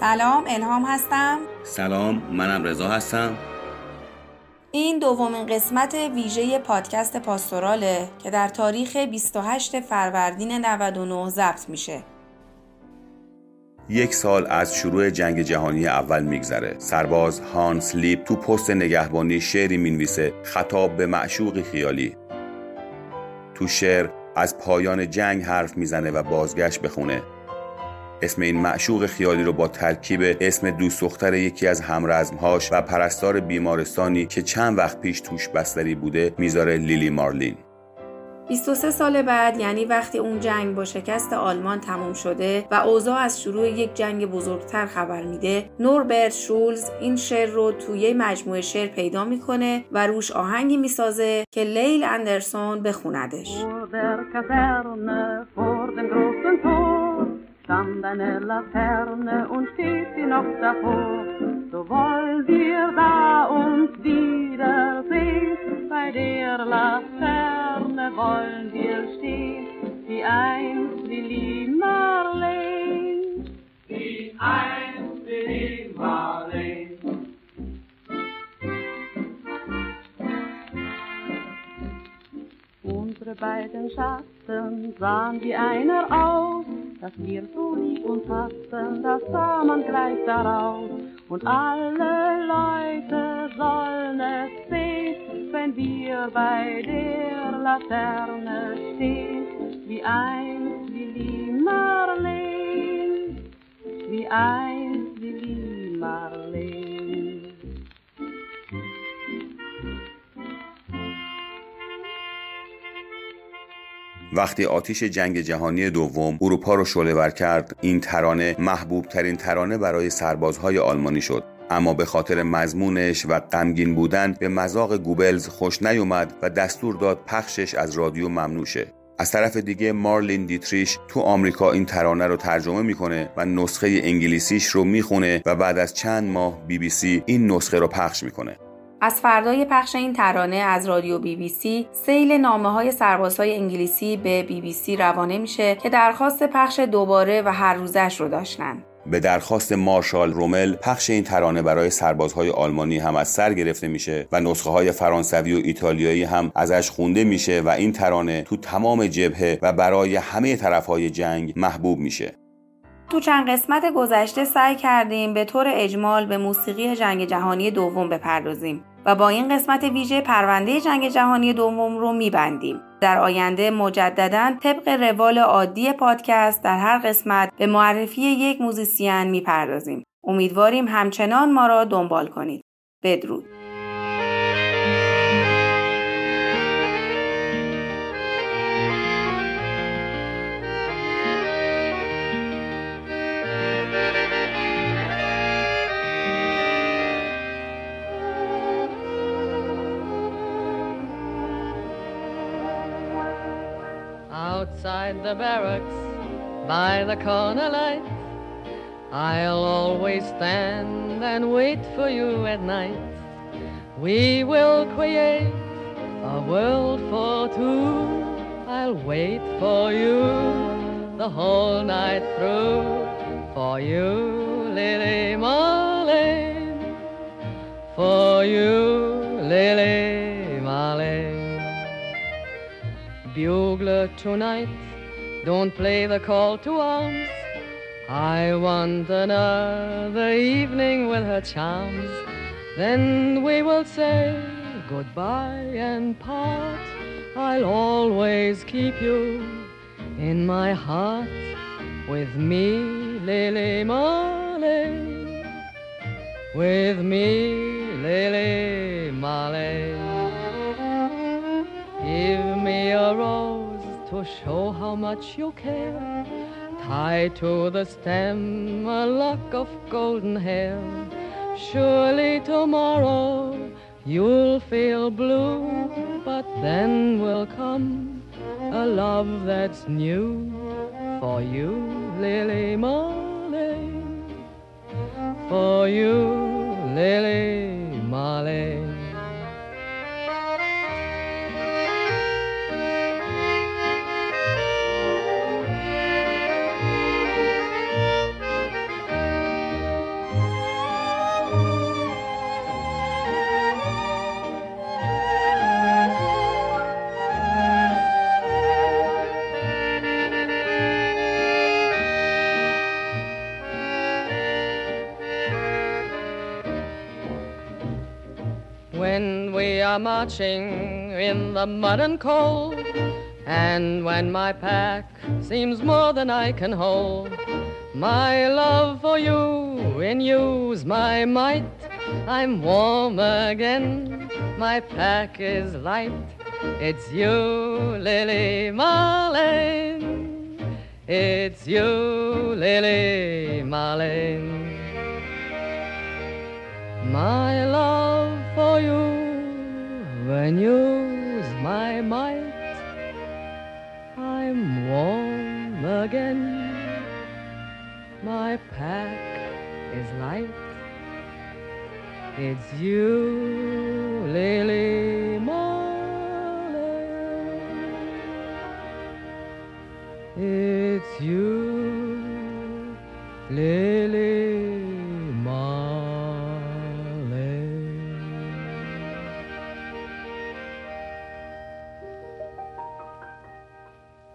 سلام الهام هستم. سلام منم رضا هستم. این دومین قسمت ویژه پادکست پاستوراله که در تاریخ 28 فروردین 99 ضبط میشه. یک سال از شروع جنگ جهانی اول میگذره. سرباز هانس لیپ تو پست نگهبانی شعری می‌نویسه خطاب به معشوقی خیالی. تو شعر از پایان جنگ حرف می‌زنه و بازگشت بخونه اسم این معشوق خیالی رو با ترکیب اسم دوست دختر یکی از همرزمهاش و پرستار بیمارستانی که چند وقت پیش توش بستری بوده می‌ذاره لیلی مارلین. 23 سال بعد یعنی وقتی اون جنگ با شکست آلمان تموم شده و اوضاع از شروع یک جنگ بزرگتر خبر میده نوربرت شولز این شعر رو توی مجموعه شعر پیدا می‌کنه و روش آهنگی می‌سازه که لیل اندرسون بخوندش. Stand eine Laterne und steht sie noch davor. So wollen wir da uns wiedersehen, bei der Laterne wollen wir stehen, wie einst Lili Marlene. Unsere beiden Schatten sahen wie einer aus, dass wir so lieb uns hatten, das sah man gleich daraus. Und alle Leute sollen es sehen, wenn wir bei der Laterne stehen, wie einst Lili Marleen, wie einst Lili Marleen. وقتی آتیش جنگ جهانی دوم اروپا رو شعله کرد این ترانه محبوب ترین ترانه برای سربازهای آلمانی شد. اما به خاطر مضمونش و غمگین بودن به مذاق گوبلز خوش نیومد و دستور داد پخشش از رادیو ممنوع شه. از طرف دیگه مارلین دیتریش تو آمریکا این ترانه رو ترجمه می‌کنه و نسخه انگلیسیش رو می‌خونه و بعد از چند ماه بی بی سی این نسخه رو پخش می‌کنه. از فردای پخش این ترانه از رادیو بی بی سی سیل نامه های سربازهای انگلیسی به بی بی سی روانه میشه که درخواست پخش دوباره و هر روزش رو داشتن. به درخواست مارشال رومل پخش این ترانه برای سربازهای آلمانی هم از سر گرفته میشه و نسخه های فرانسوی و ایتالیایی هم ازش خونده میشه و این ترانه تو تمام جبهه و برای همه طرفهای جنگ محبوب میشه. تو چند قسمت گذشته سعی کردیم به طور اجمال به موسیقی جنگ جهانی دوم بپردازیم و با این قسمت ویژه پرونده جنگ جهانی دوم رو میبندیم. در آینده مجددا طبق روال عادی پادکست در هر قسمت به معرفی یک موزیسین می‌پردازیم. امیدواریم همچنان ما را دنبال کنید. بدرود. Outside the barracks by the corner light. I'll always stand and wait for you at night. We will create a world for two. I'll wait for you the whole night through. For you, Lily bugler tonight, don't play the call to arms. I want another evening with her charms. Then we will say goodbye and part. I'll always keep you in my heart with me, Lily Marley. With me, Lily to show how much you care. Tie to the stem a lock of golden hair. Surely tomorrow you'll feel blue, but then will come a love that's new for you, Lily Marley. For you, Lily are marching in the mud and cold. And when my pack seems more than I can hold, my love for you in renews my might. I'm warm again, my pack is light. It's you, Lily Marlene. It's you, Lily Marlene. My love you renews my might. I'm warm again. My pack is light. It's you, Lily Marley. It's you, Lily